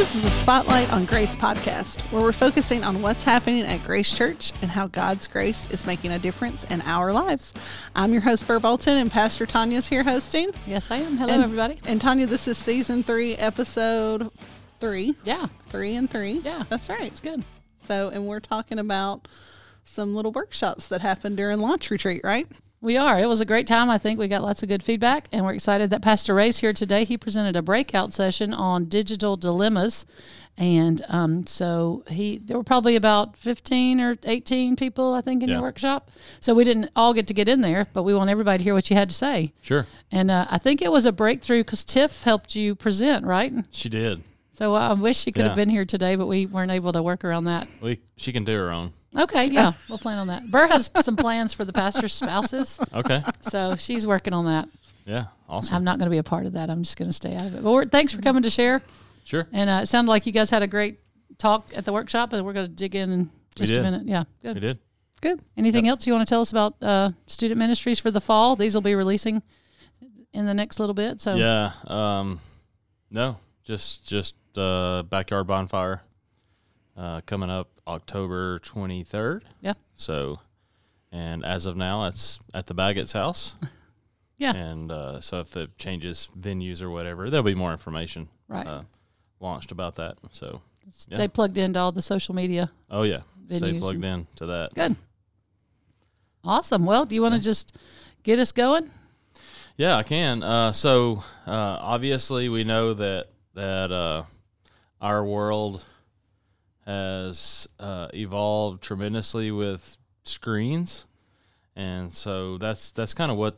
This is the Spotlight on Grace podcast, where we're focusing on what's happening at Grace Church and how God's grace is making a difference in our lives. I'm your host, Burr Bolton, and Pastor Tanya's here hosting. Yes, I am. Hello, And- everybody. And Tanya, this is season three, episode three. Yeah, Three and three. Yeah. That's right. it's good. So, and we're talking about some little workshops that happened during launch retreat, right? We are. It was a great time. I think we got lots of good feedback, and we're excited that Pastor Ray's here today. He presented a breakout session on digital dilemmas, and um, so he there were probably about fifteen or eighteen people, I think, in Yeah. workshop. So we didn't all get to get in there, but we want everybody to hear what you had to say. Sure. And uh, I think it was a breakthrough because Tiff helped you present, right? She did. So I wish she could have been here today, but we weren't able to work around that. We she can do her own. Okay, yeah, we'll plan on that. Burr has some plans for the pastor's spouses, Okay. so she's working on that. Yeah. Awesome. I'm not going to be a part of that. I'm just going to stay out of it. But we're, thanks for coming to share. sure. And uh, it sounded like you guys had a great talk at the workshop, and we're going to dig in in just a did. minute. Yeah, good. We good. did. Good. Anything else you want to tell us about uh, student ministries for the fall? These will be releasing in the next little bit. So Yeah. Um. No. Just just uh backyard bonfire. Uh, coming up October twenty third. Yeah. So, and as of now, it's at the Baggett's house. Yeah. And uh, so if it changes venues or whatever, there'll be more information Right. uh, launched about that. So, stay plugged into all the social media. oh yeah, stay plugged in to that. Good. Awesome. Well, do you want to just get us going? Yeah, I can. Uh, so uh, obviously, we know that that uh, our world has uh, evolved tremendously with screens, and so that's that's kind of what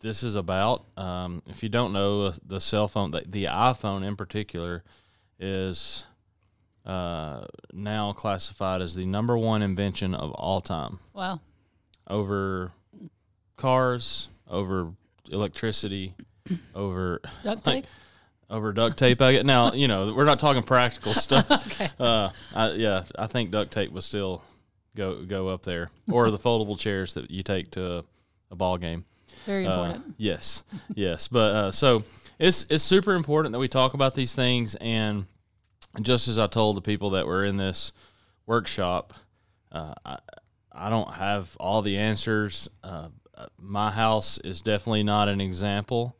this is about. Um, if you don't know, uh, the cell phone, the, the iPhone in particular, is uh, now classified as the number one invention of all time Wow. over cars, over electricity, over Duct Like, tape? Over duct tape. I get now, you know, we're not talking practical stuff. Okay. Uh, I, yeah, I think duct tape was still go go up there, or the foldable chairs that you take to a, a ball game. Very Uh, important. yes, yes, but uh, so it's it's super important that we talk about these things, and just as I told the people that were in this workshop, uh, I I don't have all the answers. Uh, uh, my house is definitely not an example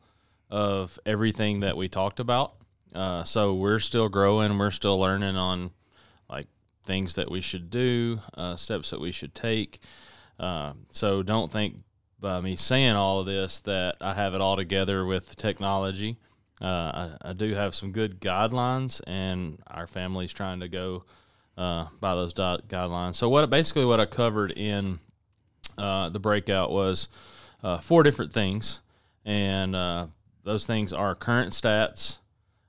of everything that we talked about. Uh, so we're still growing. We're still learning on like things that we should do, uh, steps that we should take. Uh, so don't think by me saying all of this that I have it all together with technology. Uh, I, I do have some good guidelines, and our family's trying to go uh, by those guidelines. So what basically what I covered in uh, the breakout was four different things, and those things are current stats,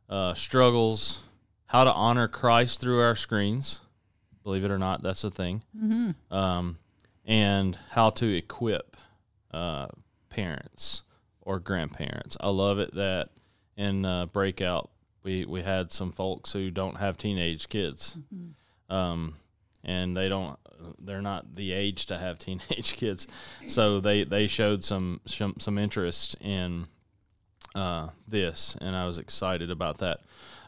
uh, struggles, how to honor Christ through our screens. Believe it or not, that's a thing. Mm-hmm. Um, and how to equip uh, parents or grandparents. I love it that in uh, breakout we we had some folks who don't have teenage kids, um, and they don't they're not the age to have teenage kids, so they they showed some some, some interest in uh, this, and I was excited about that.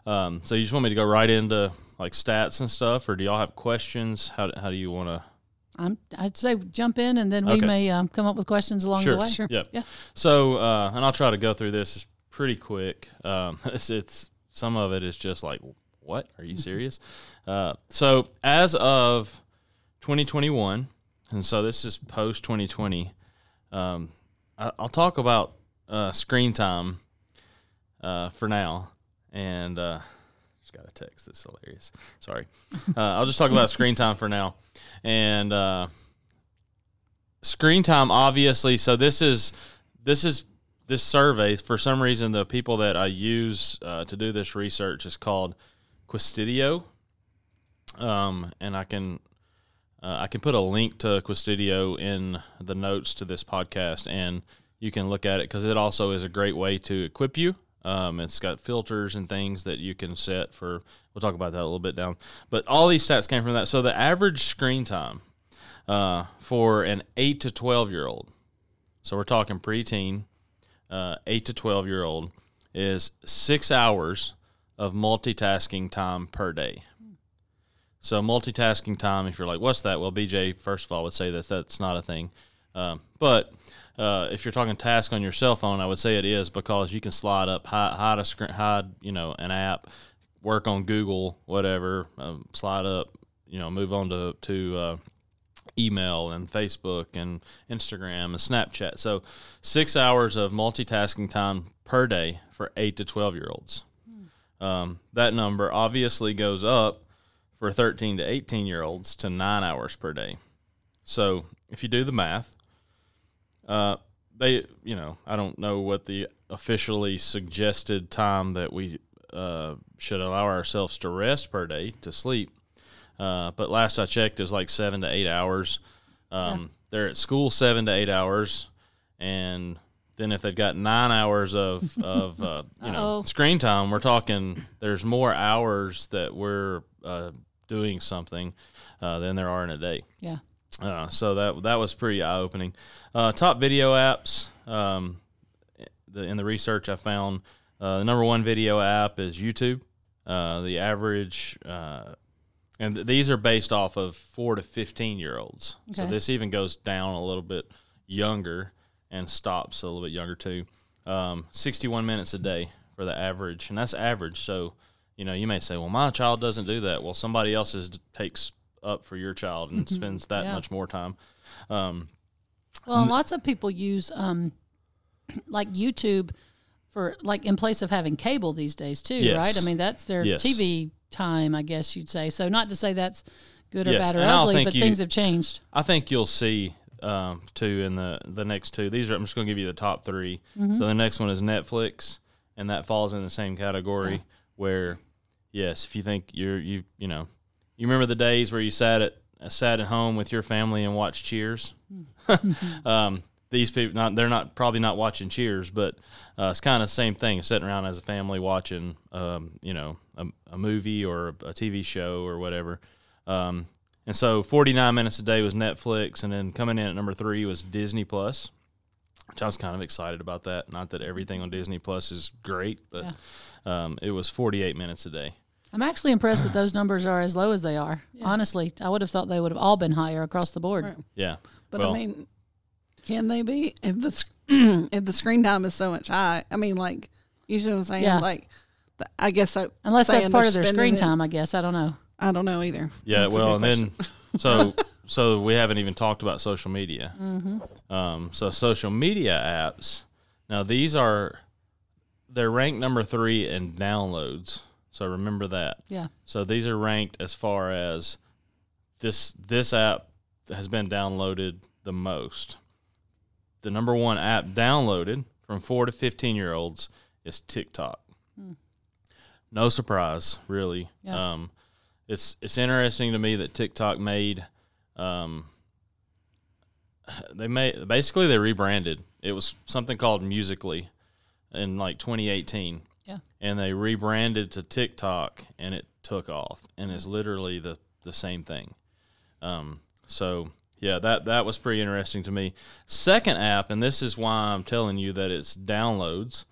Um, so you just want me to go right into like stats and stuff, or do y'all have questions? How how do you want to? I'm, I'd say jump in, and then we Okay. may um, come up with questions along Sure. the way. Sure. Yep. Yeah. So, uh, and I'll try to go through this It's pretty quick. Um, it's, it's some of it is just like, what? Are you serious? uh, so, as of 2021, and so this is post 2020. Um, I, I'll talk about uh, screen time uh, for now, and uh, just got a text that's hilarious. Sorry. Uh, I'll just talk about screen time for now, and. Uh, screen time obviously so this is this is this survey for some reason the people that i use uh, to do this research is called Qustodio um, and i can i can put a link to Qustodio in the notes to this podcast and you can look at it because it also is a great way to equip you um, it's got filters and things that you can set for we'll talk about that a little bit down but all these stats came from that so the average screen time uh, for an 8 to 12 year old. So we're talking preteen, uh, 8 to 12 year old, is six hours of multitasking time per day. So multitasking time, if you're like, what's that? Well, BJ, first of all, would say that that's not a thing. Um, but uh, if you're talking task on your cell phone, I would say it is because you can slide up, hide, hide a screen, hide, you know, an app, work on Google, whatever, um, slide up, you know, move on to to uh, email and Facebook and Instagram and Snapchat. So six hours of multitasking time per day for eight to twelve year olds. Um, that number obviously goes up for 13 to 18 year olds to nine hours per day. So if you do the math, uh, they, you know, I don't know what the officially suggested time that we uh, should allow ourselves to rest per day to sleep. Uh, but last I checked, it was like seven to eight hours. Um, yeah. They're at school seven to eight hours, and then if they've got nine hours of of uh, you know screen time, we're talking there's more hours that we're uh, doing something uh, than there are in a day. Yeah. Uh, so that that was pretty eye opening. Uh, top video apps. Um, the, in the research, I found uh, the number one video app is YouTube. the average and th- these are based off of four to 15 year olds. Okay. So this even goes down a little bit younger and stops a little bit younger too. Um, 61 minutes a day for the average, and that's average. So, you know, you may say, well, my child doesn't do that. Well, somebody else's takes up for your child and mm-hmm. spends that yeah. much more time. Um, well, n- lots of people use um, like YouTube for like in place of having cable these days too, yes. right? I mean, that's their yes. TV time, I guess you'd say. So, not to say that's good or yes. bad or and ugly, but you, things have changed. I think you'll see um, two in the the next two. These are I'm just going to give you the top 3 mm-hmm. So the next one is Netflix, and that falls in the same category. Yeah. Where, yes, if you think you're you you know, you remember the days where you sat at sat at home with your family and watched Cheers. Um, these people not they're not probably not watching Cheers, but uh, it's kind of the same thing, sitting around as a family watching, um, you know, a, a, movie or a, a, TV show or whatever. Um, and so 49 minutes a day was Netflix, and then coming in at number three was Disney Plus, which I was kind of excited about that. Not that everything on Disney Plus is great, but yeah. um, it was 48 minutes a day. I'm actually impressed that those numbers are as low as they are. Yeah. Honestly, I would have thought they would have all been higher across the board. Right. Yeah, but well, I mean, can they be if the if the screen time is so much high? I mean, like you know what I'm saying? Yeah. Like, I guess I, unless that's part of their screen it, time, I guess I don't know. I don't know either. Yeah, That's well, and then so so we haven't even talked about social media. Mm-hmm. Um, so social media apps. Now these are they're ranked number three in downloads. So remember that. Yeah. So these are ranked as far as this this app has been downloaded the most. The number one app downloaded from four to fifteen year olds is TikTok. Hmm. No surprise, really. Yeah. Um, it's it's interesting to me that TikTok made um, they made basically they rebranded. It was something called Musical.ly in like 2018. Yeah. And they rebranded to TikTok and it took off and it's literally the the same thing. Um, so yeah, that that was pretty interesting to me. Second app, and this is why I'm telling you that it's downloads.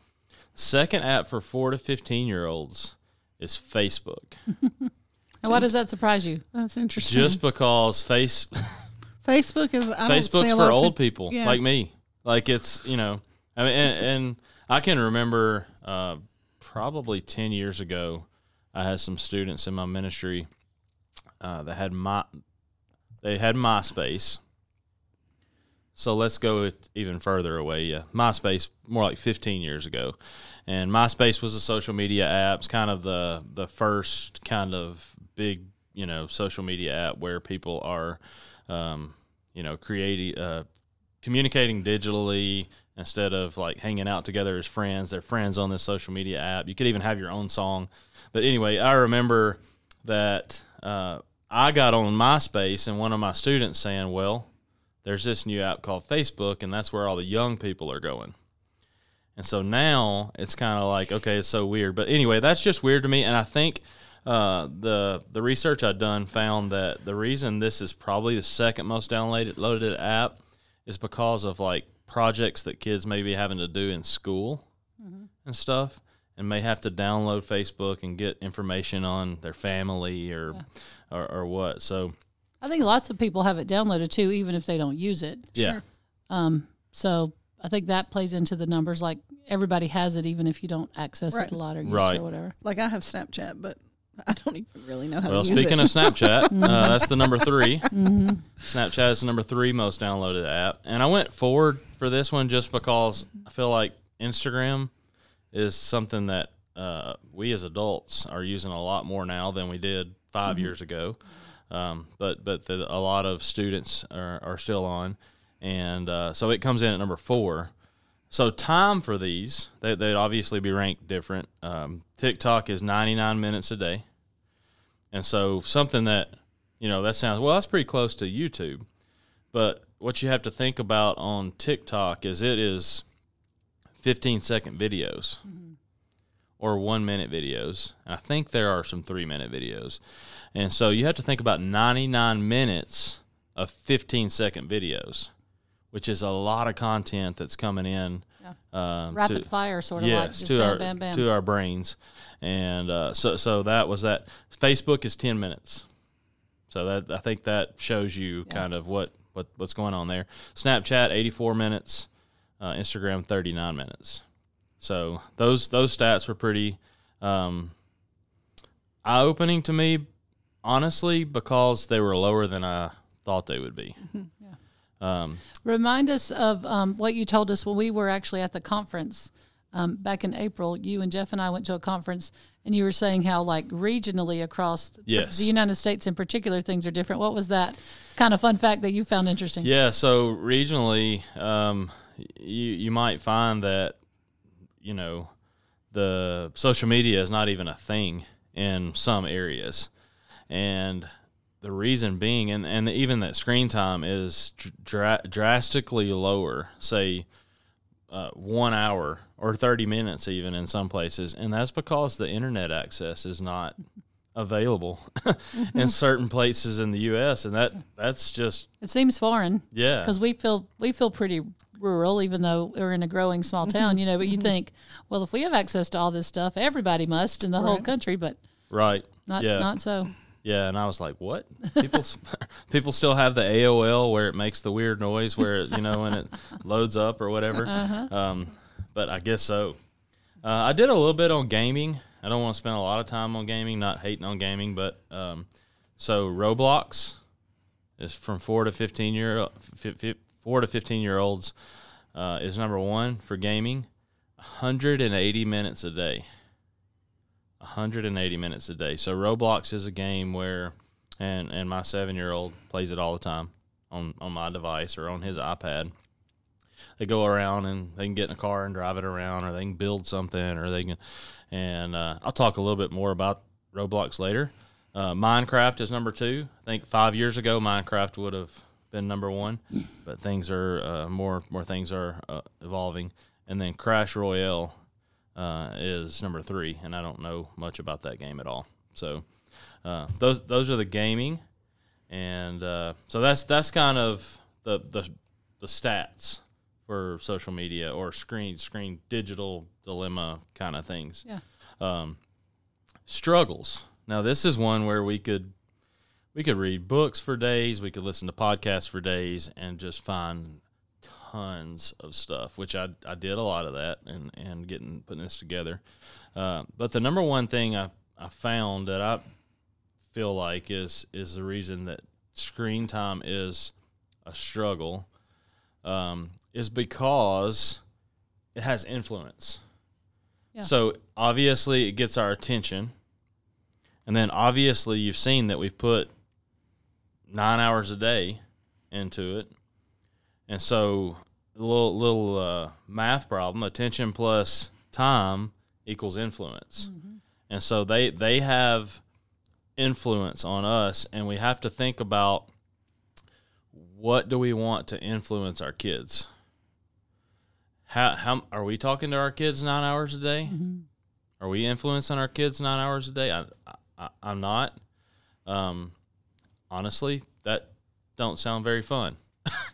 Second app for four to fifteen year olds is Facebook. And why does that surprise you? That's interesting. Just because face Facebook is I Facebook's for old people yeah. like me. Like it's you know, I mean, and, and I can remember uh, probably ten years ago, I had some students in my ministry uh, that had my they had MySpace. So let's go even further away. Yeah, MySpace more like 15 years ago, and MySpace was a social media app. It's kind of the the first kind of big you know social media app where people are um, you know creating uh, communicating digitally instead of like hanging out together as friends. They're friends on this social media app. You could even have your own song. But anyway i remember that uh, i got on myspace and one of my students saying well there's this new app called facebook and that's where all the young people are going. And so now it's kind of like okay it's so weird. But anyway that's just weird to me. And i think uh, the the research I've done found that the reason this is probably the second most downloaded loaded app is because of like projects that kids may be having to do in school mm-hmm. and stuff. and may have to download Facebook and get information on their family or or, or what. So I think lots of people have it downloaded too, even if they don't use it. yeah, Um, so I think that plays into the numbers. Like everybody has it, even if you don't access Right. it a lot or use Right. it or whatever. Like I have Snapchat, but I don't even really know how Well, to use speaking it. of Snapchat, uh, that's the number 3 Mm-hmm. Snapchat is the number three most downloaded app, and I went forward for this one just because I feel like Instagram is something that uh, we as adults are using a lot more now than we did 5 years ago. Um, but but the, a lot of students are, are still on, and uh, so it comes in at number four. So time for these, they, they'd obviously be ranked different. Um, TikTok is 99 minutes a day. And so something that, you know, that sounds, well, that's pretty close to YouTube. But what you have to think about on TikTok is it is 15 second videos or one minute videos. I think there are some three minute videos. And so you have to think about 99 minutes of 15 second videos, which is a lot of content that's coming in. Um, Rapid to- fire, sort of like yes, just to bam, our bam, bam. to our brains, and uh, so so that was that. Facebook is ten minutes, so that I think that shows you kind of what what what's going on there. Snapchat eighty four minutes, uh, Instagram thirty nine minutes. So those those stats were pretty um, eye opening to me, honestly, because they were lower than I thought they would be. Um, Remind us of um, what you told us when we were actually at the conference um, back in April. You and Jeff and I went to a conference, and you were saying how, like, regionally across Yes. the United States in particular, things are different. What was that kind of fun fact that you found interesting? Yeah, so regionally, um, you you might find that you know the social media is not even a thing in some areas, and the reason being, and, and even that screen time is dra- drastically lower. Say uh, one hour or 30 minutes even in some places and that's because the internet access is not available in mm-hmm. certain places in the US and that that's just It seems foreign yeah because we feel we feel pretty rural, even though we're in a growing small mm-hmm. town. You know, but you mm-hmm. think, well, if we have access to all this stuff, everybody must in the whole country, but right not yeah not so. Yeah and I was like what? People people still have the AOL where it makes the weird noise where it, you know when it loads up or whatever. Um, but I guess so. Uh, I did a little bit on gaming. I don't want to spend a lot of time on gaming not hating on gaming but um, so Roblox is from four to fifteen year fi- fi- four to fifteen year olds uh, is number one for gaming. 180 minutes a day. 180 minutes a day. So Roblox is a game where, and and my seven year old plays it all the time on on my device or on his iPad. They go around and they can get in a car and drive it around, or they can build something, or they can. And uh, I'll talk a little bit more about Roblox later. Uh, Minecraft is number two. I think five years ago Minecraft would have been number one, but things are uh, more more things are uh, evolving. And then Clash Royale uh, is number three, and I don't know much about that game at all. So uh, those those are the gaming, and uh, so that's that's kind of the the the stats for social media or screen screen digital dilemma kind of things. Yeah. Um, struggles. Now this is one where we could we could read books for days, we could listen to podcasts for days, and just find tons of stuff. Which I I did a lot of that and and getting putting this together. Uh, but the number one thing I I found that I feel like is is the reason that screen time is a struggle um, is because it has influence. Yeah. So obviously it gets our attention, and then obviously you've seen that we've put nine hours a day into it, and so little little uh, math problem: attention plus time equals influence, and so they they have influence on us, and we have to think about what do we want to influence our kids. How how are we talking to our kids nine hours a day? Are we influencing our kids nine hours a day? I, I I'm not. Um, honestly, that don't sound very fun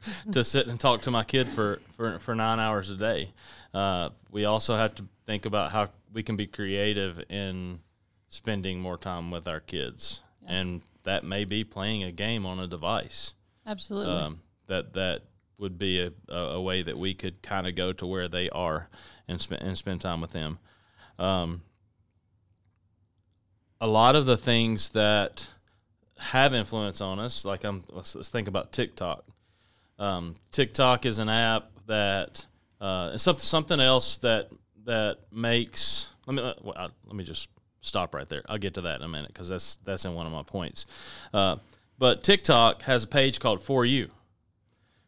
to sit and talk to my kid for, for, for nine hours a day. Uh, we also have to think about how we can be creative in spending more time with our kids, and that may be playing a game on a device. Absolutely. Um, that that would be a, a, a way that we could kind of go to where they are and spend and spend time with them. Um, a lot of the things that have influence on us, like I'm, let's, let's think about TikTok. Um, TikTok is an app that uh, something something else that that makes. Let me I, let me just stop right there. I'll get to that in a minute because that's that's in one of my points. Uh, but TikTok has a page called For You.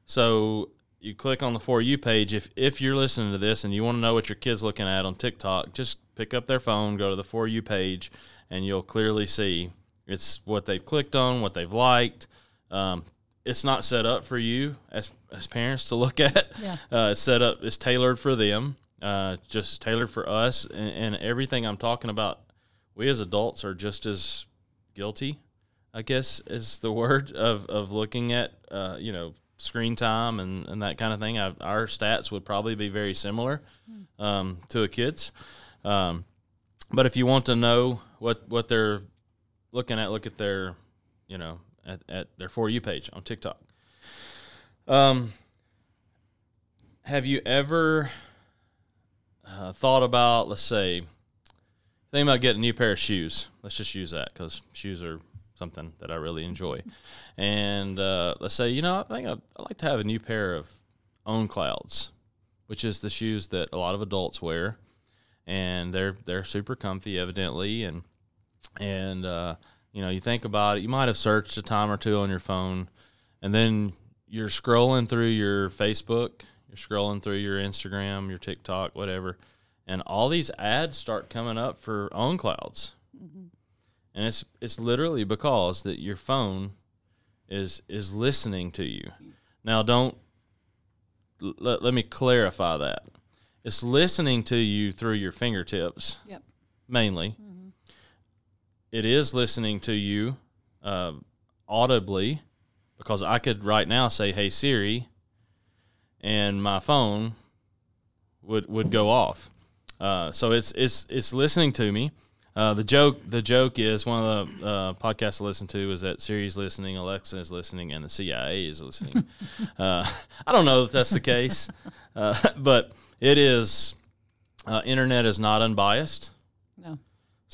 So you click on the For You page. If if you're listening to this and you want to know what your kid's looking at on TikTok, just pick up their phone, go to the For You page, and you'll clearly see it's what they've clicked on, what they've liked. Um, it's not set up for you as as parents to look at. Yeah. Uh, it's set up. It's tailored for them. Uh, just tailored for us, and, and everything I'm talking about. We as adults are just as guilty, I guess is the word of of looking at uh, you know screen time and, and that kind of thing. I, our stats would probably be very similar um, to a kid's. Um, but if you want to know what what they're looking at, look at their you know at, at their for you page on TikTok. Um, have you ever uh, thought about, let's say, think about getting a new pair of shoes? Let's just use that because shoes are something that I really enjoy. And uh, let's say, you know, I think I'd, I'd like to have a new pair of On Clouds, which is the shoes that a lot of adults wear, and they're they're super comfy, evidently, and and uh, you know, you think about it, you might have searched a time or two on your phone, and then you're scrolling through your Facebook, you're scrolling through your Instagram, your TikTok, whatever, and all these ads start coming up for On Clouds. Mm-hmm. And it's it's literally because that your phone is is listening to you. Now don't l- let, let me clarify that. It's listening to you through your fingertips Yep. mainly. Mm-hmm. It is listening to you uh, audibly because I could right now say, "Hey Siri," and my phone would would go off. Uh, so it's it's it's listening to me. Uh, the joke the joke is one of the uh, podcasts I listen to is that Siri's listening, Alexa is listening, and the CIA is listening. uh, I don't know if that's the case, uh, but it is. Uh, internet is not unbiased.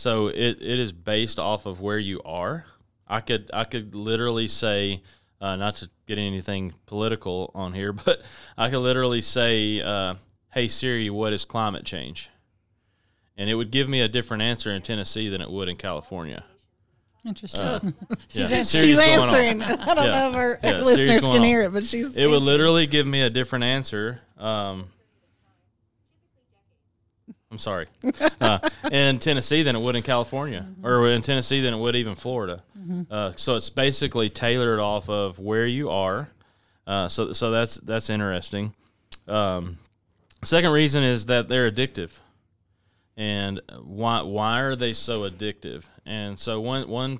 No. So it, it is based off of where you are. I could I could literally say, uh, not to get anything political on here, but I could literally say, uh, "Hey Siri, what is climate change?" And it would give me a different answer in Tennessee than it would in California. Interesting. Uh, She's, Yeah, she's answering. I don't Yeah. know if our Yeah, listeners going can hear it, but she's. It would literally give me a different answer. Um, I'm sorry. Uh, in Tennessee than it would in California, or in Tennessee than it would even Florida. Uh, so it's basically tailored off of where you are. Uh, so so that's that's interesting. Um, second reason is that they're addictive. And why why are they so addictive? And so one one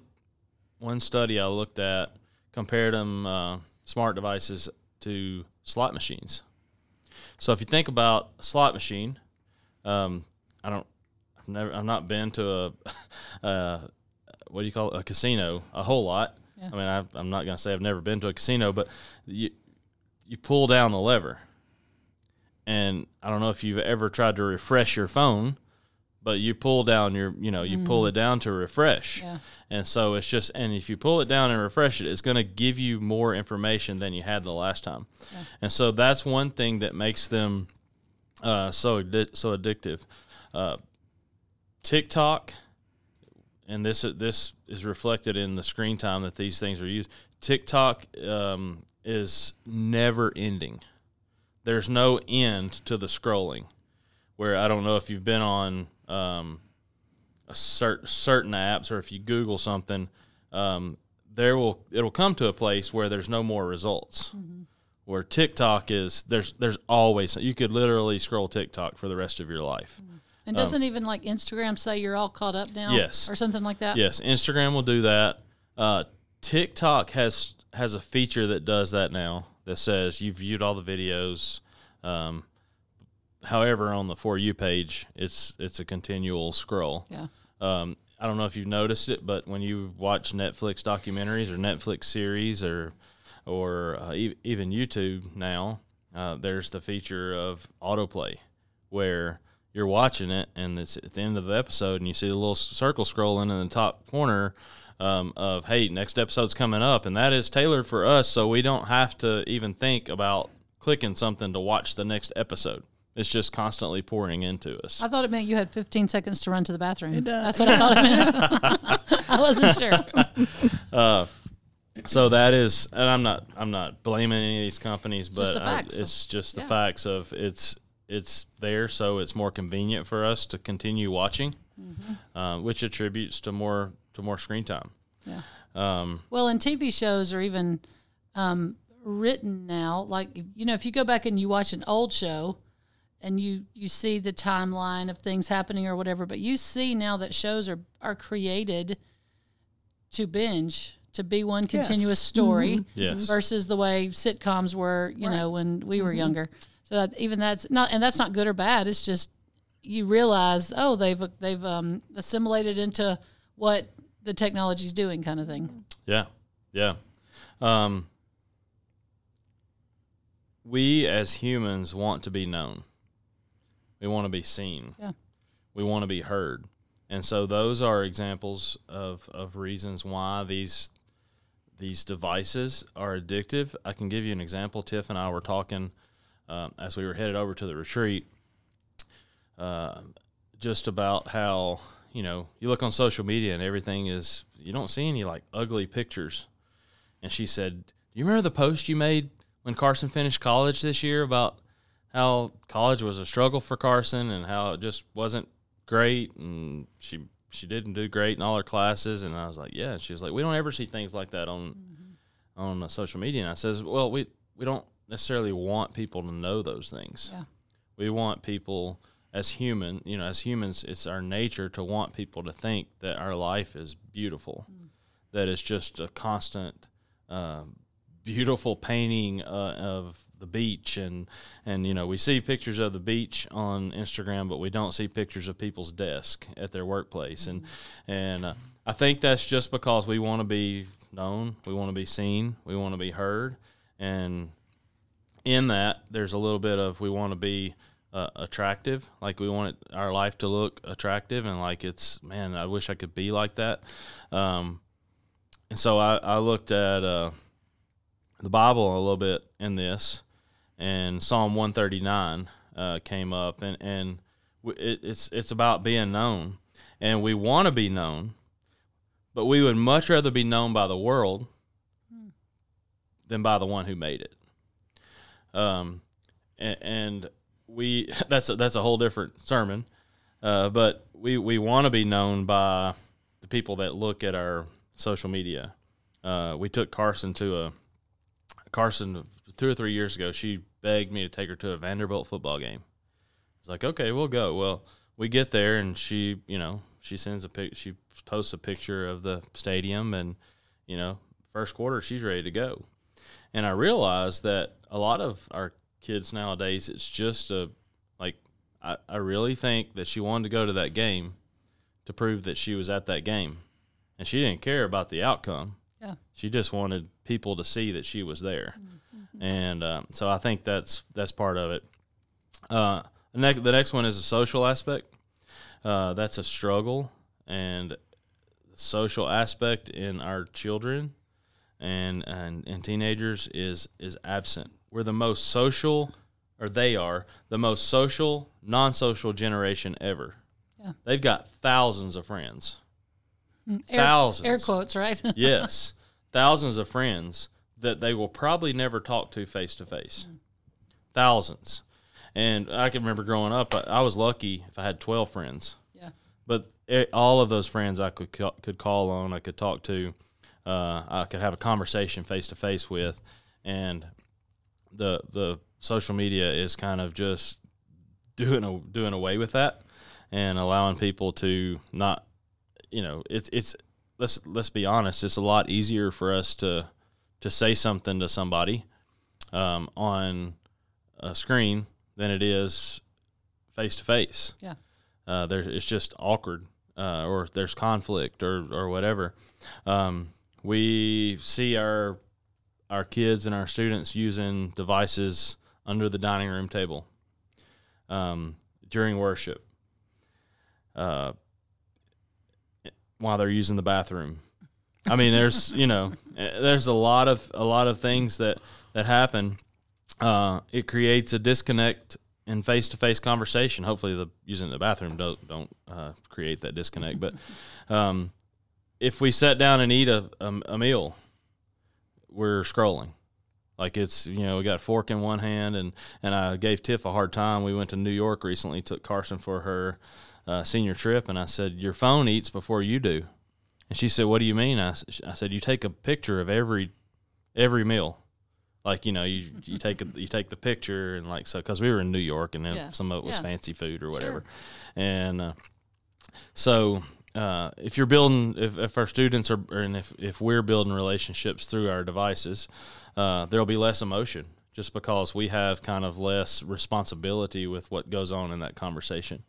one study I looked at compared them uh, smart devices to slot machines. So if you think about a slot machine, um, I don't, I've never, I've not been to a, uh, what do you call it, a casino a whole lot. Yeah. I mean, I've, I'm not gonna say I've never been to a casino, but you you pull down the lever, and I don't know if you've ever tried to refresh your phone, but you pull down your, you know, you pull it down to refresh. Yeah. And so it's just, and if you pull it down and refresh it, it's going to give you more information than you had the last time. yeah. And so that's one thing that makes them uh, so so addictive. Uh, TikTok, and this this is reflected in the screen time that these things are used. TikTok um, is never ending. There's no end to the scrolling. Where I don't know if you've been on um, a cert- certain apps or if you Google something, um, there will it'll come to a place where there's no more results. Where TikTok is there's there's always you could literally scroll TikTok for the rest of your life. And doesn't even like Instagram say you're all caught up now? Um, Yes. Or something like that? Yes, Instagram will do that. Uh, TikTok has has a feature that does that now that says you've viewed all the videos. Um, however, on the for you page, it's it's a continual scroll. Yeah. Um, I don't know if you've noticed it, but when you watch Netflix documentaries or Netflix series or or uh, e- even YouTube now, uh, there's the feature of autoplay where you're watching it and it's at the end of the episode and you see the little circle scrolling in the top corner um, of hey next episode's coming up and that is tailored for us so we don't have to even think about clicking something to watch the next episode it's just constantly pouring into us I thought it meant you had 15 seconds to run to the bathroom. It does. That's what I thought it meant. I wasn't sure. so that is and i'm not i'm not blaming any of these companies but just I- it's just the yeah. facts of it's it's there so it's more convenient for us to continue watching Mm-hmm. uh, which attributes to more to more screen time Yeah. um, Well, and TV shows are even um, written now. Like you know, if you go back and you watch an old show, and you you see the timeline of things happening or whatever, but you see now that shows are are created to binge to be one continuous story Yes. versus the way sitcoms were, you know, when we were younger. So that even that's not and that's not good or bad. It's just you realize, oh, they've they've um, assimilated into what the technology's doing, kind of thing. Yeah, yeah. Um, we as humans want to be known. We want to be seen. Yeah. We want to be heard. And so those are examples of, of reasons why these these devices are addictive. I can give you an example. Tiff and I were talking um, as we were headed over to the retreat, uh, just about how you know you look on social media and everything is you don't see any like ugly pictures. And she said, "Do you remember the post you made when Carson finished college this year about how college was a struggle for Carson and how it just wasn't great and she she didn't do great in all her classes and I was like, yeah. And she was like, we don't ever see things like that on on uh, social media. And I says, well, we we don't necessarily want people to know those things. Yeah. We want people as human, you know, as humans, it's our nature to want people to think that our life is beautiful, that it's just a constant, uh, beautiful painting uh, of the beach, and and you know, we see pictures of the beach on Instagram, but we don't see pictures of people's desk at their workplace, and and uh, I think that's just because we want to be known, we want to be seen, we want to be heard, and in that there's a little bit of we want to be uh, attractive. Like we want it, our life to look attractive and like it's man i wish i could be like that. Um, and so i, I looked at uh, the bible a little bit in this and psalm 139 uh, came up and, and it, it's, it's about being known and we want to be known but we would much rather be known by the world than by the one who made it um, and, and we that's a, that's a whole different sermon. Uh, but we we want to be known by the people that look at our social media. Uh, we took Carson to a Carson two or three years ago. She begged me to take her to a Vanderbilt football game. It's like okay, we'll go. Well, we get there and she you know she sends a pic. She posts a picture of the stadium and you know first quarter she's ready to go. And I realized that a lot of our kids nowadays, it's just a like I, I really think that she wanted to go to that game to prove that she was at that game. And she didn't care about the outcome. Yeah. She just wanted people to see that she was there. And um, so I think that's that's part of it. Uh, the, next, the next one is a social aspect. Uh, that's a struggle and the social aspect in our children and, and and teenagers is is absent. We're the most social, or they are the most social, non-social generation ever. Yeah. They've got thousands of friends. Air, Thousands. air quotes, right? Yes, thousands of friends that they will probably never talk to face to face. Thousands. And I can remember growing up, I, I was lucky if I had 12 friends. yeah. But it, all of those friends I could could call on, I could talk to, uh, I could have a conversation face to face with, and the the social media is kind of just doing a, doing away with that and allowing people to not, you know, it's it's let's let's be honest, it's a lot easier for us to to say something to somebody um, on a screen than it is face to face. Yeah. Uh, there, it's just awkward, uh, or there's conflict, or or whatever. Um, we see our our kids and our students using devices under the dining room table um, during worship, uh, while they're using the bathroom. I mean, there's you know, eh, there's a lot of a lot of things that that happen. Uh, it creates a disconnect in face to face conversation. Hopefully, the using the bathroom don't don't uh, create that disconnect. But um, if we sit down and eat a, a, a meal, we're scrolling. Like it's you know we got fork in one hand and and I gave Tiff a hard time. We went to New York recently, took Carson for her uh, senior trip, and I said your phone eats before you do, and she said what do you mean? I, I said you take a picture of every every meal, like you know you you take a, you take the picture and like so because we were in New York and then Yeah. some of it was Yeah. fancy food or Sure. whatever, and uh, so uh, if you're building, if, if our students are, and if, if we're building relationships through our devices, uh, there'll be less emotion just because we have kind of less responsibility with what goes on in that conversation.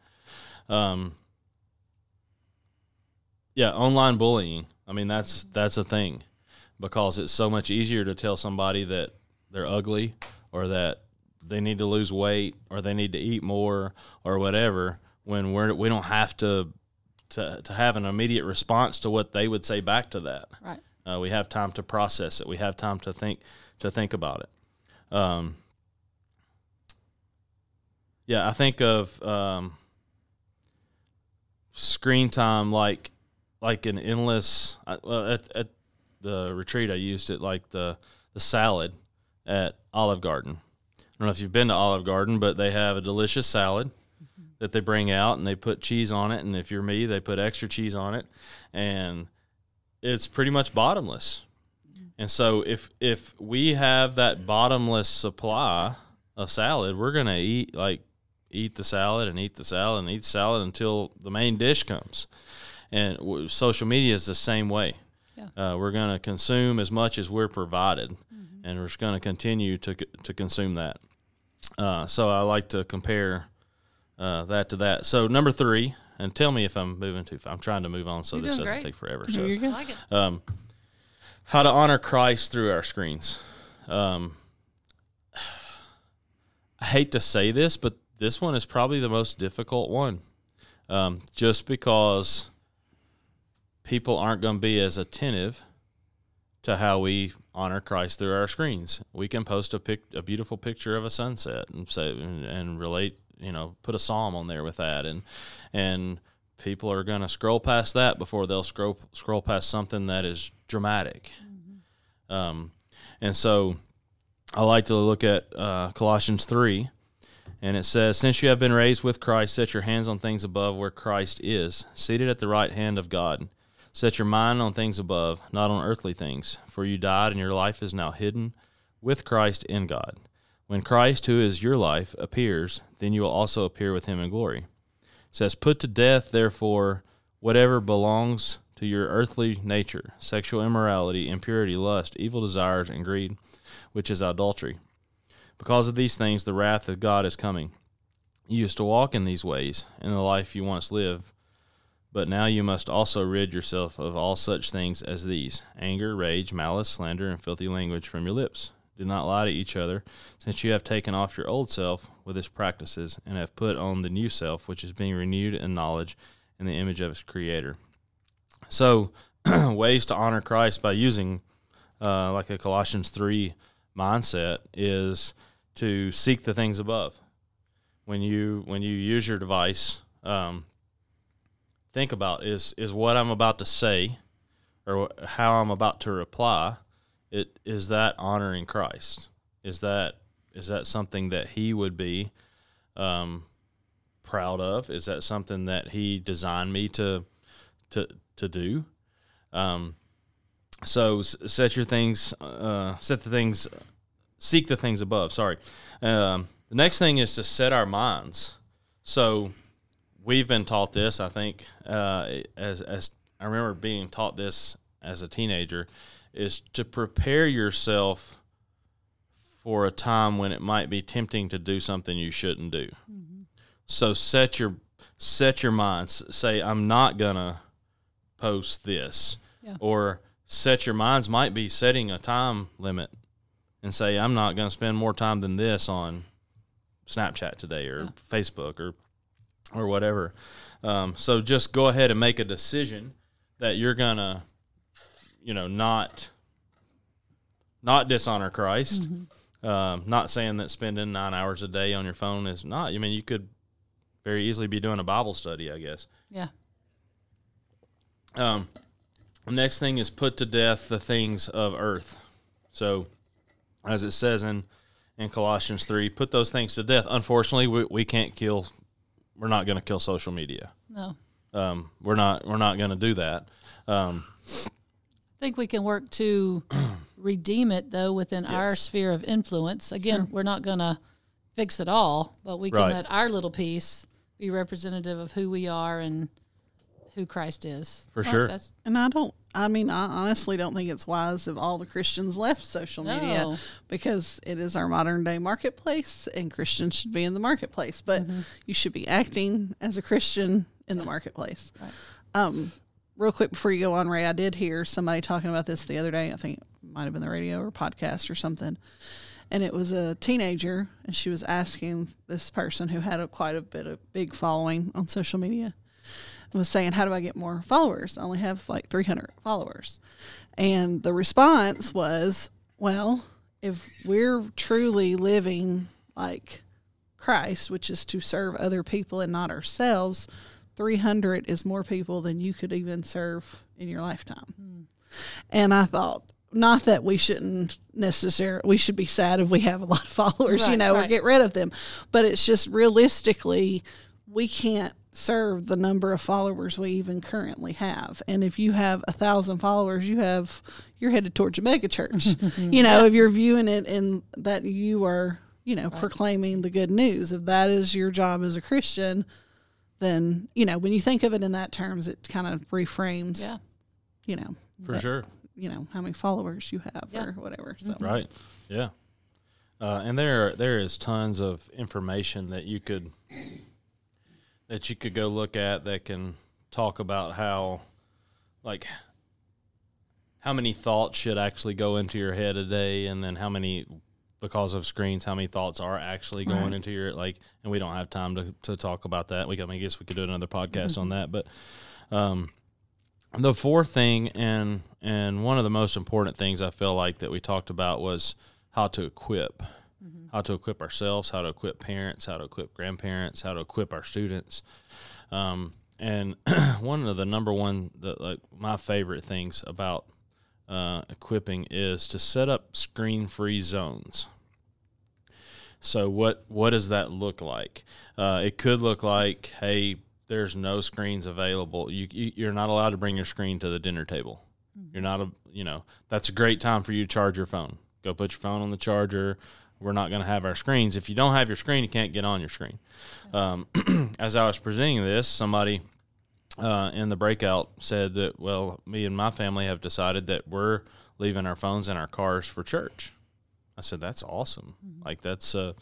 Um, yeah, online bullying. I mean, that's that's a thing because it's so much easier to tell somebody that they're ugly or that they need to lose weight or they need to eat more or whatever when we're we don't have to to, to have an immediate response to what they would say back to that. Right. Uh, we have time to process it. We have time to think to think about it. Um, yeah, I think of um, screen time like like an endless. I- Well, at, at the retreat, I used it like the the salad at Olive Garden. I don't know if you've been to Olive Garden, but they have a delicious salad that they bring out and they put cheese on it. And if you're me, they put extra cheese on it, and it's pretty much bottomless. And so if if we have that bottomless supply of salad, we're gonna eat like eat the salad and eat the salad and eat salad until the main dish comes. And w- social media is the same way. Yeah. Uh, we're going to consume as much as we're provided, and we're just going to continue to c- to consume that. Uh, so I like to compare uh, that to that. So number three, and tell me if I'm moving too. far. I'm trying to move on so You're this doing doesn't great. take forever. So you I go. like it. um, how to honor Christ through our screens. Um, I hate to say this, but this one is probably the most difficult one, um, just because people aren't going to be as attentive to how we honor Christ through our screens. We can post a pic, a beautiful picture of a sunset, and say and, and relate, you know, put a psalm on there with that, and and people are going to scroll past that before they'll scroll scroll past something that is dramatic. Um, and so I like to look at uh, Colossians 3, and it says, Since you have been raised with Christ, set your hands on things above where Christ is, seated at the right hand of God. Set your mind on things above, not on earthly things, for you died, and your life is now hidden with Christ in God. When Christ, who is your life, appears, then you will also appear with him in glory. It says, Put to death, therefore, whatever belongs to your earthly nature sexual immorality, impurity, lust, evil desires, and greed, which is adultery. Because of these things, the wrath of God is coming. You used to walk in these ways in the life you once lived, but now you must also rid yourself of all such things as these anger, rage, malice, slander, and filthy language from your lips. Do not lie to each other, since you have taken off your old self with its practices, and have put on the new self, which is being renewed in knowledge in the image of its creator. So, ways to honor Christ by using, uh, like a Colossians 3 mindset, is to seek the things above. When you when you use your device, um, think about is is what I'm about to say, or how I'm about to reply. It is that honoring Christ. Is that is that something that He would be um, proud of? Is that something that He designed me to to to do? Um, so set your things, uh, set the things, seek the things above. Sorry. Um, the next thing is to set our minds. So we've been taught this. I think uh, as as I remember being taught this as a teenager, is to prepare yourself for a time when it might be tempting to do something you shouldn't do. So set your set your mind. Say I'm not gonna post this, Yeah. or set your minds might be setting a time limit and say I'm not gonna spend more time than this on Snapchat today or Yeah. Facebook or or whatever. Um, so just go ahead and make a decision that you're gonna, you know, not not dishonor Christ. Um, not saying that spending nine hours a day on your phone is not. I mean, you could very easily be doing a Bible study, I guess. Yeah. Um, next thing is put to death the things of earth. So, as it says in in Colossians three, put those things to death. Unfortunately, we, we can't kill. We're not going to kill social media. No. Um, we're not. We're not going to do that. Um, I think we can work to redeem it though within our sphere of influence. Again, we're not going to fix it all, but we can Right. let our little piece be representative of who we are and who Christ is. For Well, sure. That's And I don't, I mean, I honestly don't think it's wise if all the Christians left social media No. because it is our modern day marketplace and Christians should be in the marketplace. But Mm-hmm. you should be acting as a Christian in the marketplace. Um, real quick before you go on, Ray, I did hear somebody talking about this the other day. I think it might have been the radio or podcast or something. And it was a teenager, and she was asking this person who had a quite a bit of big following on social media and was saying, How do I get more followers? I only have like 300 followers. And the response was, Well, if we're truly living like Christ, which is to serve other people and not ourselves, 300 is more people than you could even serve in your lifetime. Hmm. And I thought, not that we shouldn't necessarily, we should be sad if we have a lot of followers, you Right, know, or get rid of them. But it's just realistically, we can't serve the number of followers we even currently have. And if you have a thousand followers, you have, you're headed towards a mega church. you know, if you're viewing it in that you are, you know, proclaiming the good news, if that is your job as a Christian, then, you know, when you think of it in that terms, it kind of reframes, yeah. you know, for that- sure. you know, how many followers you have Yeah. or whatever. So, Right. Yeah. Uh, and there there is tons of information that you could that you could go look at that can talk about how like how many thoughts should actually go into your head a day and then how many because of screens how many thoughts are actually going Right. into your like and we don't have time to, to talk about that. We can, I guess we could do another podcast on that but um the fourth thing and and one of the most important things I feel like that we talked about was how to equip, how to equip ourselves, how to equip parents, how to equip grandparents, how to equip our students. Um, and one of the number one, the, like my favorite things about uh, equipping is to set up screen-free zones. So what what does that look like? Uh, it could look like, hey, there's no screens available. You, you you're not allowed to bring your screen to the dinner table. You're not a you know that's a great time for you to charge your phone. Go put your phone on the charger. We're not going to have our screens. If you don't have your screen, you can't get on your screen. Um, as I was presenting this, somebody uh, in the breakout said that well, me and my family have decided that we're leaving our phones in our cars for church. I said that's awesome. Like that's uh,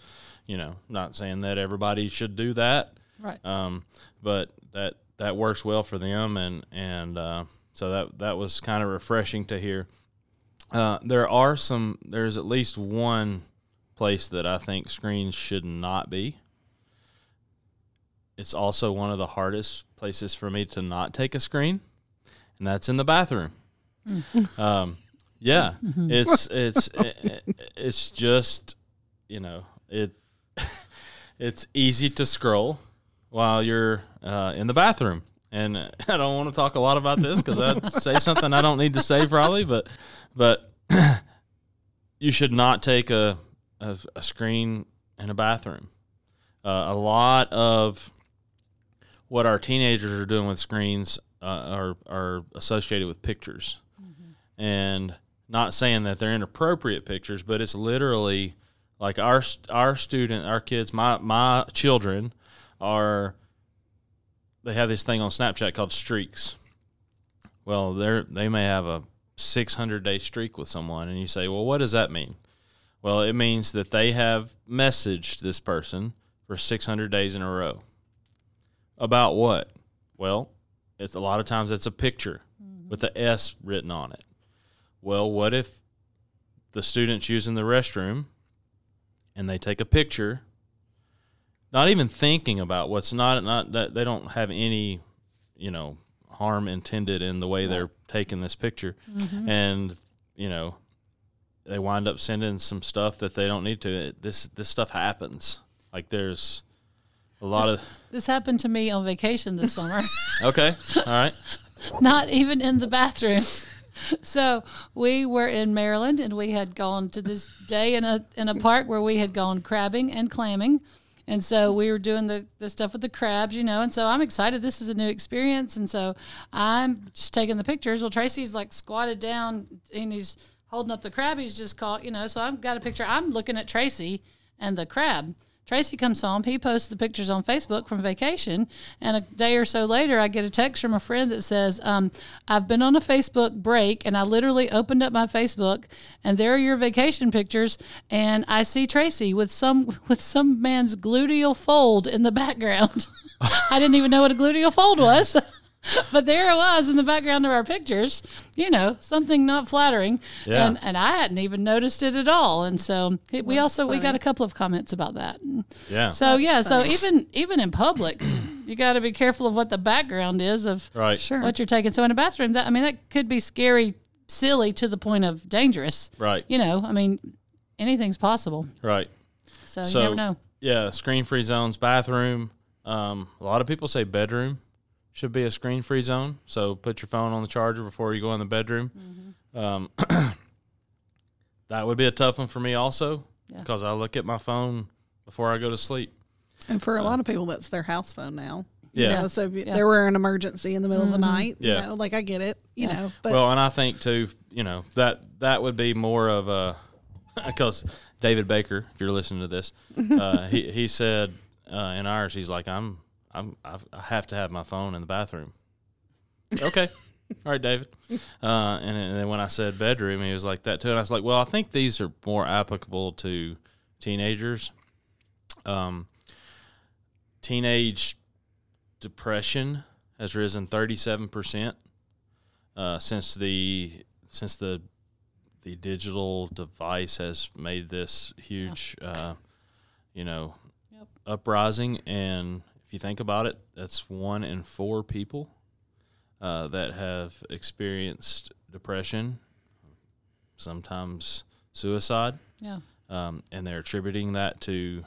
you know, not saying that everybody should do that, Right. um, but that that works well for them, and and uh, so that that was kind of refreshing to hear. Uh, there are some. There's at least one place that I think screens should not be. It's also one of the hardest places for me to not take a screen, and that's in the bathroom. um, yeah, it's it's it, it's just you know it it's easy to scroll while you're uh, in the bathroom. And I don't want to talk a lot about this because I'd say something I don't need to say probably, but but you should not take a a, a screen in a bathroom. Uh, a lot of what our teenagers are doing with screens uh, are are associated with pictures, and not saying that they're inappropriate pictures, but it's literally like our our student, our kids, my my children are they have this thing on Snapchat called streaks. Well, they're they may have a 600 day streak with someone, and you say, well, what does that mean? Well, it means that they have messaged this person for 600 days in a row. About what? Well, it's a lot of times it's a picture mm-hmm. with the S written on it. Well, what if the student's using the restroom and they take a picture, not even thinking about what's not not that they don't have any, you know, harm intended in the way they're taking this picture, mm-hmm. and you know, they wind up sending some stuff that they don't need to. It, this this stuff happens. Like there's a lot of This happened to me on vacation this summer. okay, all right, not even in the bathroom. So we were in Maryland, and we had gone to this day in a in a park where we had gone crabbing and clamming, and so we were doing the the stuff with the crabs, you know. And so I'm excited. This is a new experience, and so I'm just taking the pictures. Well, Tracy's like squatted down, and he's holding up the crab. He's just caught, you know. So I've got a picture. I'm looking at Tracy and the crab. Tracy comes home. He posts the pictures on Facebook from vacation. And a day or so later, I get a text from a friend that says, um, I've been on a Facebook break and I literally opened up my Facebook and there are your vacation pictures. And I see Tracy with some, with some man's gluteal fold in the background. I didn't even know what a gluteal fold was. but there it was in the background of our pictures, you know, something not flattering. Yeah. And, and I hadn't even noticed it at all. And so it, we also, we got a couple of comments about that. Yeah, so yeah, so even even in public, you got to be careful of what the background is of right, Sure. what you're taking. So in a bathroom, that I mean, that could be scary, silly to the point of dangerous. right, You know, I mean, anything's possible. right. So, So you never know. yeah, screen free zones, bathroom. Um, a lot of people say bedroom should be a screen free zone. So put your phone on the charger before you go in the bedroom. Mm-hmm. Um, that would be a tough one for me also Yeah. because I look at my phone before I go to sleep. And for a lot of people, that's their house phone now. You Yeah. know, so if you, Yeah. there were an emergency in the middle of the night, Yeah. you know, like I get it, you Yeah. know, but well, and I think too, you know, that that would be more of a because David Baker, if you're listening to this, uh, he he said uh, in ours, he's like, I'm I'm I've, I have to have my phone in the bathroom. okay, all right, David. Uh, and, and then when I said bedroom, he was like that too, and I was like, well, I think these are more applicable to teenagers. Um, teenage depression has risen 37 percent uh, since the since the the digital device has made this huge uh, you know Yep. uprising and if you think about it that's one in four people uh, that have experienced depression sometimes suicide Yeah. um, and they're attributing that to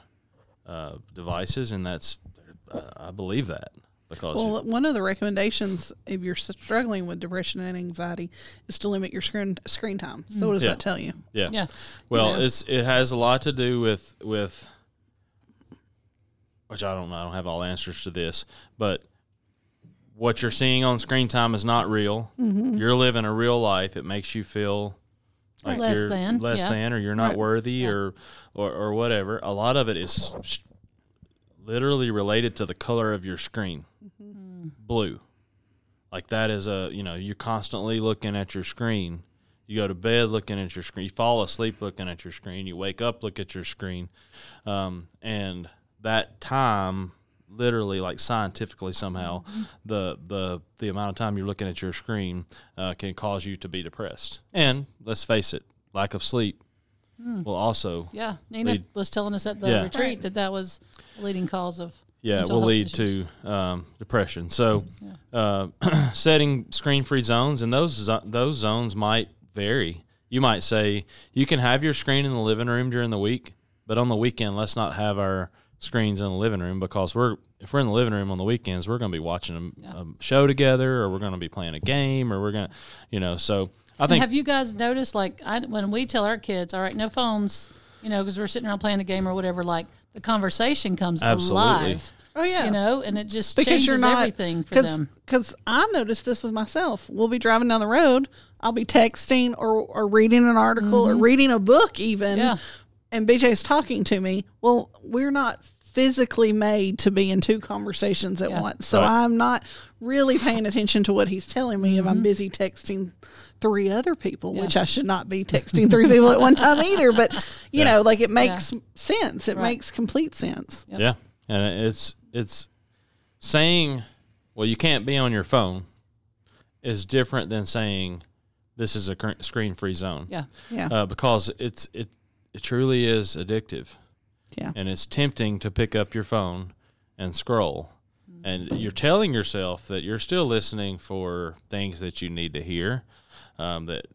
uh, devices and that's uh, I believe that because well, one of the recommendations if you're struggling with depression and anxiety is to limit your screen screen time. So what does Yeah. that tell you? yeah Yeah. Well, know? it's it has a lot to do with with which I don't know. I don't have all answers to this, but what you're seeing on screen time is not real. Mm-hmm. You're living a real life. It makes you feel like Less you're than, less yeah. than, or you're not Right. worthy, Yeah. or, or or whatever. A lot of it is literally related to the color of your screen, Mm-hmm. blue. Like that is a you know you're constantly looking at your screen. You go to bed looking at your screen. You fall asleep looking at your screen. You wake up look at your screen, um, and that time, literally, like scientifically somehow, the the the amount of time you're looking at your screen uh, can cause you to be depressed. And let's face it, lack of sleep will also Yeah. Nina Lead- was telling us at the Yeah. retreat that that was a leading cause of yeah, mental will lead issues. to um, depression. So, uh, setting screen-free zones, and those those zones might vary. You might say you can have your screen in the living room during the week, but on the weekend, let's not have our screens in the living room because we're if we're in the living room on the weekends, we're going to be watching a, a show together, or we're going to be playing a game, or we're going to, you know. So I think have you guys noticed, like, I, when we tell our kids, all right, no phones, you know, because we're sitting around playing a game or whatever, like, the conversation comes Absolutely. alive. Oh yeah, You know, and it just because changes you're not everything for cause, them. Because I noticed this with myself. We'll be driving down the road. I'll be texting or, or reading an article or reading a book even. Mm-hmm. Yeah. And BJ's talking to me. Well, we're not physically made to be in two conversations at Yeah. once. So Right. I'm not really paying attention to what he's telling me if Mm-hmm. I'm busy texting three other people, which I should not be texting three people at one time either. But, you Yeah. know, like it makes sense. It Right. makes complete sense. Yep. Yeah, and it's it's saying, "Well, you can't be on your phone," is different than saying, "This is a screen free zone." Yeah. Yeah. Uh, because it's it it truly is addictive. Yeah. And it's tempting to pick up your phone and scroll. And you're telling yourself that you're still listening for things that you need to hear, um, that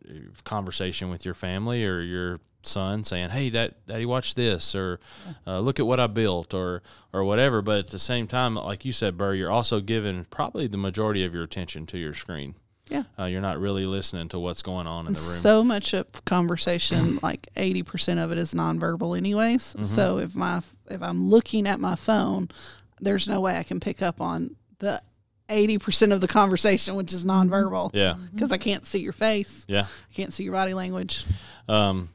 conversation with your family or your son saying, "Hey, dad, daddy, watch this," or uh, "Look at what I built," or or whatever. But at the same time, like you said, Burr, you're also giving probably the majority of your attention to your screen. Yeah. Uh, you're not really listening to what's going on in the room. So much of conversation, like eighty percent of it, is nonverbal, anyways. Mm-hmm. So if my if I'm looking at my phone, there's no way I can pick up on the eighty percent of the conversation, which is nonverbal. yeah. because I can't see your face, Yeah. I can't see your body language. Um,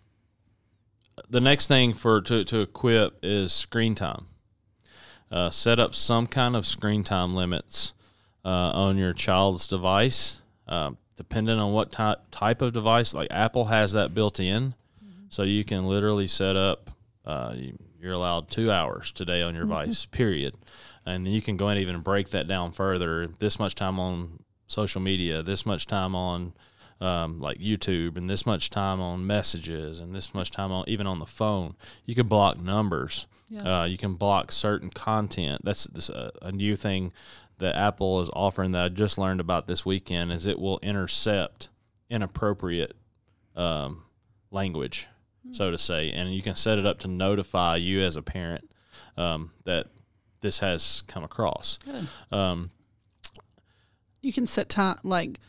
the next thing for to, to equip is screen time. Uh, set up some kind of screen time limits uh, on your child's device, uh, depending on what ty- type of device. Like Apple has that built in, so you can literally set up. Uh, you, you're allowed two hours today on your device, period, and then you can go and even break that down further. This much time on social media, this much time on um, like YouTube, and this much time on messages, and this much time on even on the phone. You can block numbers. Yeah. Uh, you can block certain content. That's this, uh, a new thing that Apple is offering that I just learned about this weekend. Is it will intercept inappropriate um, language, so to say, and you can set it up to notify you as a parent um, that this has come across. Good. Um, You can set time like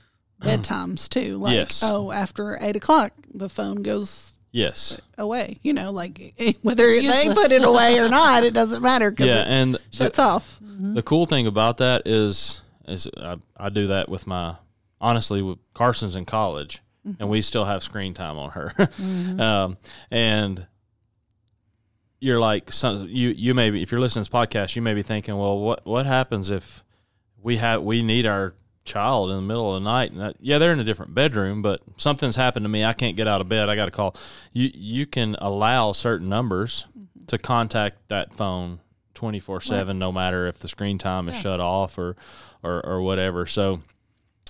bedtimes too. Like Yes. oh, after eight o'clock, the phone goes yes. away. You know, like eh, whether It's they put it away or not, it doesn't matter because Yeah, it and the, shuts off. the cool thing about that is is I, I do that with my honestly with Carson's in college and we still have screen time on her um, and you're like some, you you may be if you're listening to this podcast you may be thinking well what what happens if we have we need our child in the middle of the night and that, yeah they're in a different bedroom but something's happened to me. I can't get out of bed. I got to call. You you can allow certain numbers to contact that phone 24 7 no matter if the screen time is Yeah. shut off or or, or whatever. So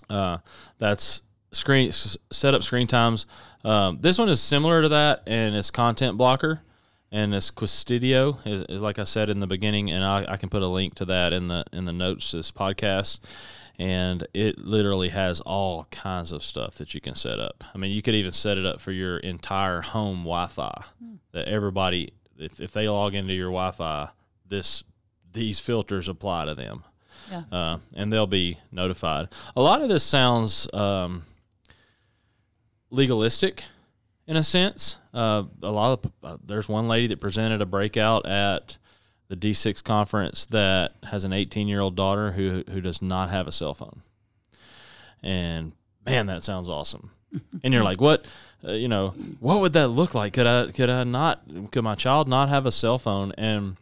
uh, that's screen s- set up screen times. Um, this one is similar to that and it's content blocker and it's Qustodio is, is like I said in the beginning and I, I can put a link to that in the in the notes to this podcast and it literally has all kinds of stuff that you can set up. I mean, you could even set it up for your entire home Wi-Fi that everybody, if, if they log into your Wi-Fi, this these filters apply to them, Yeah. uh, and they'll be notified. A lot of this sounds um, legalistic in a sense. Uh, a lot of uh, there's one lady that presented a breakout at the D6 conference that has an 18 year old daughter who who does not have a cell phone, and man, that sounds awesome. and you're like, what? Uh, you know, what would that look like? Could I could I not? Could my child not have a cell phone? And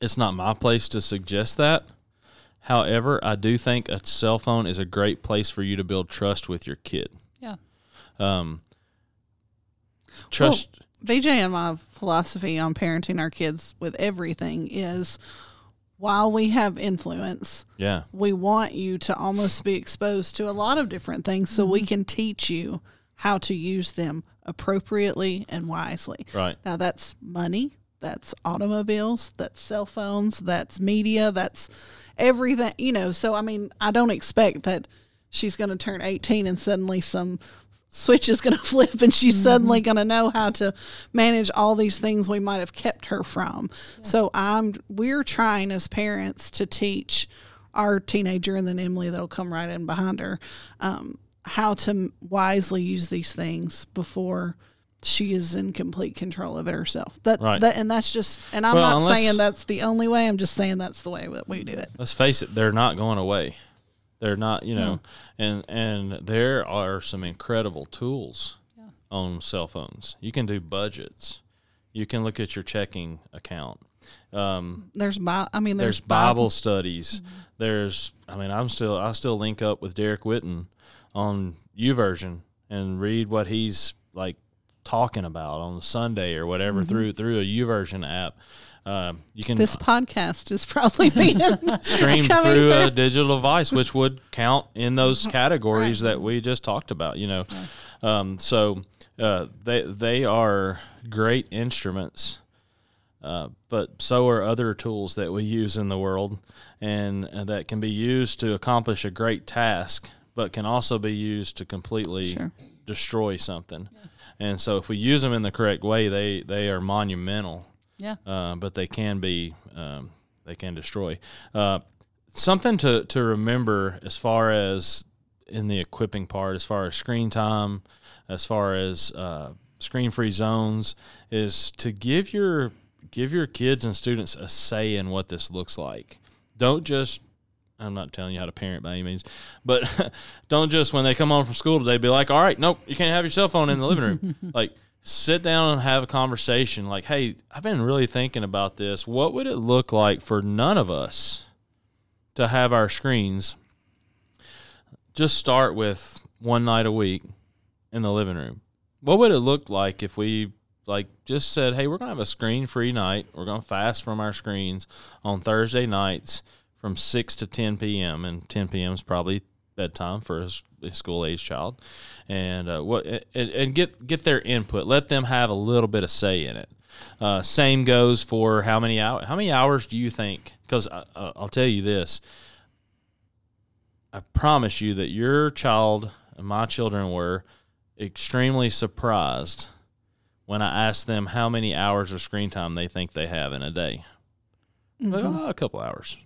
it's not my place to suggest that. However, I do think a cell phone is a great place for you to build trust with your kid. Yeah. Um, trust. BJ and my philosophy on parenting our kids with everything is while we have influence, yeah. we want you to almost be exposed to a lot of different things so we mm-hmm. can teach you how to use them appropriately and wisely. Right. Now that's money, that's automobiles, that's cell phones, that's media, that's everything, you know. So I mean, I don't expect that she's going to turn 18 and suddenly some switch is going to flip and she's suddenly going to know how to manage all these things we might have kept her from. So I'm we're trying as parents to teach our teenager and then Emily that'll come right in behind her um, how to wisely use these things before she is in complete control of it herself. That, Right. that and that's just and I'm Well, not unless- saying that's the only way. I'm just saying that's the way that we do it. let's face it, they're not going away. They're not, you know, and and there are some incredible tools on cell phones. You can do budgets. You can look at your checking account. Um, There's Bi- I mean there's there's, Bible studies. There's, I mean, I'm still, I still link up with Derek Witten on YouVersion and read what he's like talking about on Sunday or whatever through through a YouVersion app. Uh, you can This podcast is probably being streamed coming through a digital device, which would count in those categories that we just talked about. You know, um, so uh, they they are great instruments, uh, but so are other tools that we use in the world, and, and that can be used to accomplish a great task, but can also be used to completely Sure. destroy something. And so, if we use them in the correct way, they they are monumental Yeah. uh, but they can be um, they can destroy. Uh, something to to remember as far as in the equipping part, as far as screen time, as far as uh, screen free zones, is to give your give your kids and students a say in what this looks like. Don't just I'm not telling you how to parent by any means, but don't just when they come home from school today be like, all right, nope, you can't have your cell phone in the living room. like, sit down and have a conversation. Like, hey, I've been really thinking about this. What would it look like for none of us to have our screens? Just start with one night a week in the living room. What would it look like if we like just said, "Hey, we're gonna have a screen-free night. We're gonna fast from our screens on Thursday nights from six to ten p.m. and ten p.m. is probably bedtime for a school-age child, and uh, what and, and get get their input. Let them have a little bit of say in it. Uh, same goes for how many hours. How many hours do you think? Because uh, I'll tell you this. I promise you that your child and my children were extremely surprised when I asked them how many hours of screen time they think they have in a day. Mm-hmm. "Oh, a couple hours.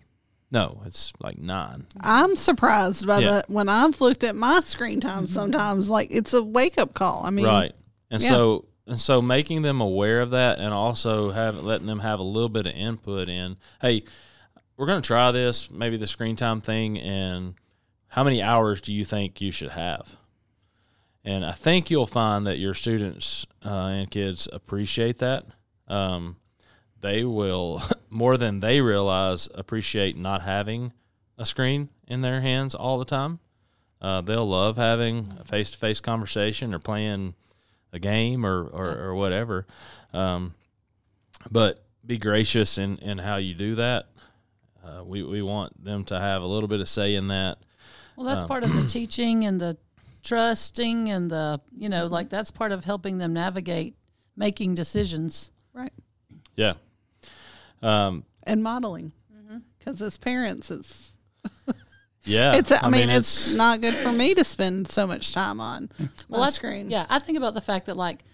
No, it's like nine. I'm surprised by Yeah. that when I've looked at my screen time sometimes like it's a wake up call. I mean right. And yeah. so and so making them aware of that and also have letting them have a little bit of input in, hey, we're going to try this, maybe the screen time thing and how many hours do you think you should have? And I think you'll find that your students uh, and kids appreciate that. Um, they will more than they realize appreciate not having a screen in their hands all the time. Uh, they'll love having a face to face conversation or playing a game or, or, or whatever. Um, but be gracious in, in how you do that. Uh, we, we want them to have a little bit of say in that. Well, that's Um, part of the teaching and the trusting and the, you know, like that's part of helping them navigate making decisions. right. Yeah. Um, And modeling. Mm-hmm. Because as parents it's yeah. it's I, mean, it's, not good for me to spend so much time on Well, my that's screen. Yeah, I think about the fact that like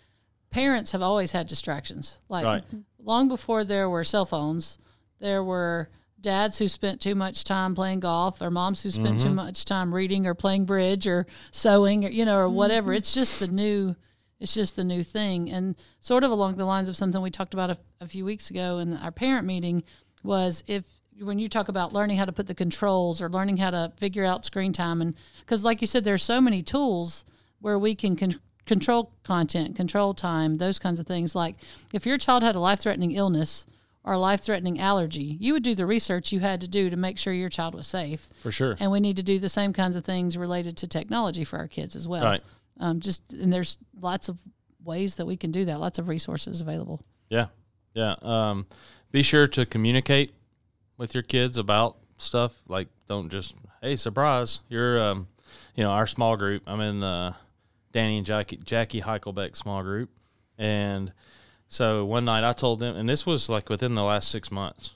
parents have always had distractions. Like Right. long before there were cell phones, there were dads who spent too much time playing golf or moms who spent Mm-hmm. too much time reading or playing bridge or sewing or you know or whatever. It's just the new it's just the new thing and sort of along the lines of something we talked about a, a few weeks ago in our parent meeting was if when you talk about learning how to put the controls or learning how to figure out screen time and because like you said there's so many tools where we can con- control content control time those kinds of things like if your child had a life-threatening illness or a life-threatening allergy you would do the research you had to do to make sure your child was safe for sure. and we need to do the same kinds of things related to technology for our kids as well Right. Um, just and there's lots of ways that we can do that lots of resources available Yeah, yeah. Um, be sure to communicate with your kids about stuff. Like, don't just hey, surprise, you're um, you know, our small group. I'm in the Danny and Jackie Jackie Heichelbeck small group, and so one night I told them, and this was like within the last six months.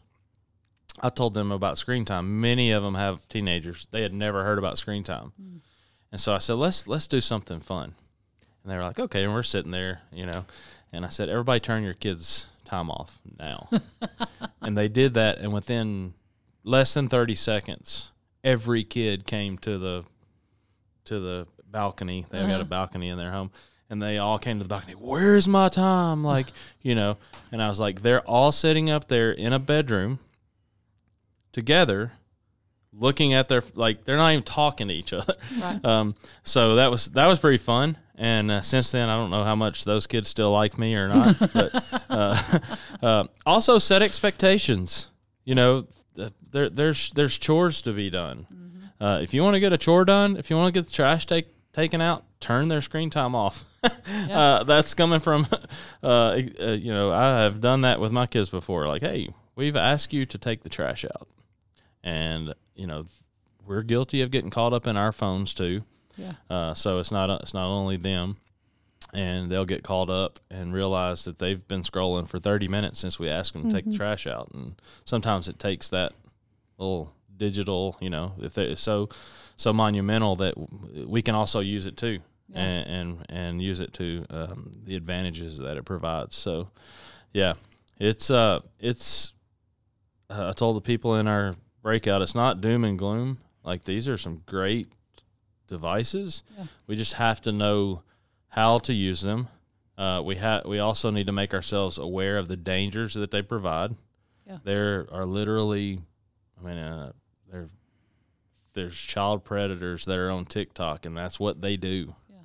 I told them about screen time. Many of them have teenagers. They had never heard about screen time, and so I said, let's let's do something fun. And they were like, okay. And we're sitting there, you know. And I said, everybody turn your kids' time off now. and they did that. And within less than 30 seconds, every kid came to the to the balcony. They've got a uh-huh. balcony in their home. And they all came to the balcony. Where's my time? Like, you know. And I was like, they're all sitting up there in a bedroom together, looking at their like they're not even talking to each other. Right. Um, so that was that was pretty fun. And uh, since then, I don't know how much those kids still like me or not. but uh, uh, also set expectations. You know, th- there there's there's chores to be done. Uh, if you want to get a chore done, if you want to get the trash take, taken out, turn their screen time off. uh, that's coming from, uh, uh, you know, I have done that with my kids before. Like, hey, we've asked you to take the trash out, and you know, we're guilty of getting caught up in our phones too. Yeah. Uh, so it's not it's not only them, and they'll get called up and realize that they've been scrolling for 30 minutes since we asked them to take the trash out, and sometimes it takes that little digital, you know, if they're so so monumental that we can also use it too, Yeah. and, and and use it to um, the advantages that it provides. So, yeah, it's uh it's uh, I told the people in our breakout, it's not doom and gloom. Like these are some great devices. Yeah. We just have to know how to use them. Uh, we have we also need to make ourselves aware of the dangers that they provide. Yeah. There are literally, I mean, uh, there there's child predators that are on TikTok, and that's what they do. Yeah.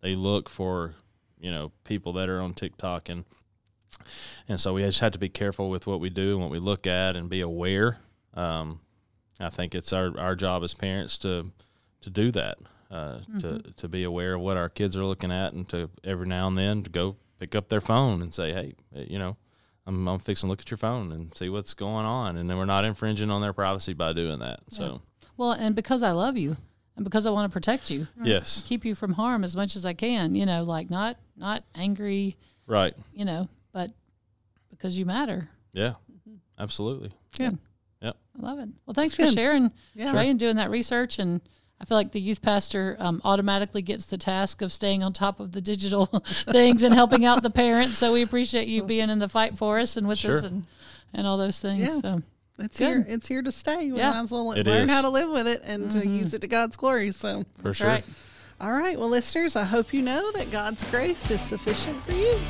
They look for you know people that are on TikTok, and and so we just have to be careful with what we do and what we look at, and be aware. Um, I think it's our our job as parents to to do that, uh, to to be aware of what our kids are looking at, and to every now and then to go pick up their phone and say, hey, eh, you know, I'm I'm fixing to look at your phone and see what's going on, and then we're not infringing on their privacy by doing that. So. Well, and because I love you and because I want to protect you, yes, keep you from harm as much as I can, you know, like not not angry, right, you know, but because you matter. yeah, absolutely. Yeah. I love it. Well, thanks That's for good. sharing, Yeah. Trey, and doing that research. And I feel like the youth pastor um, automatically gets the task of staying on top of the digital things and helping out the parents. So we appreciate you being in the fight for us and with Sure. us and, and all those things. Yeah. So It's Good. here. It's here to stay. We Yeah. might as well It learn is. how to live with it and to use it to God's glory. So, For that's sure. right. all right. Well, listeners, I hope you know that God's grace is sufficient for you.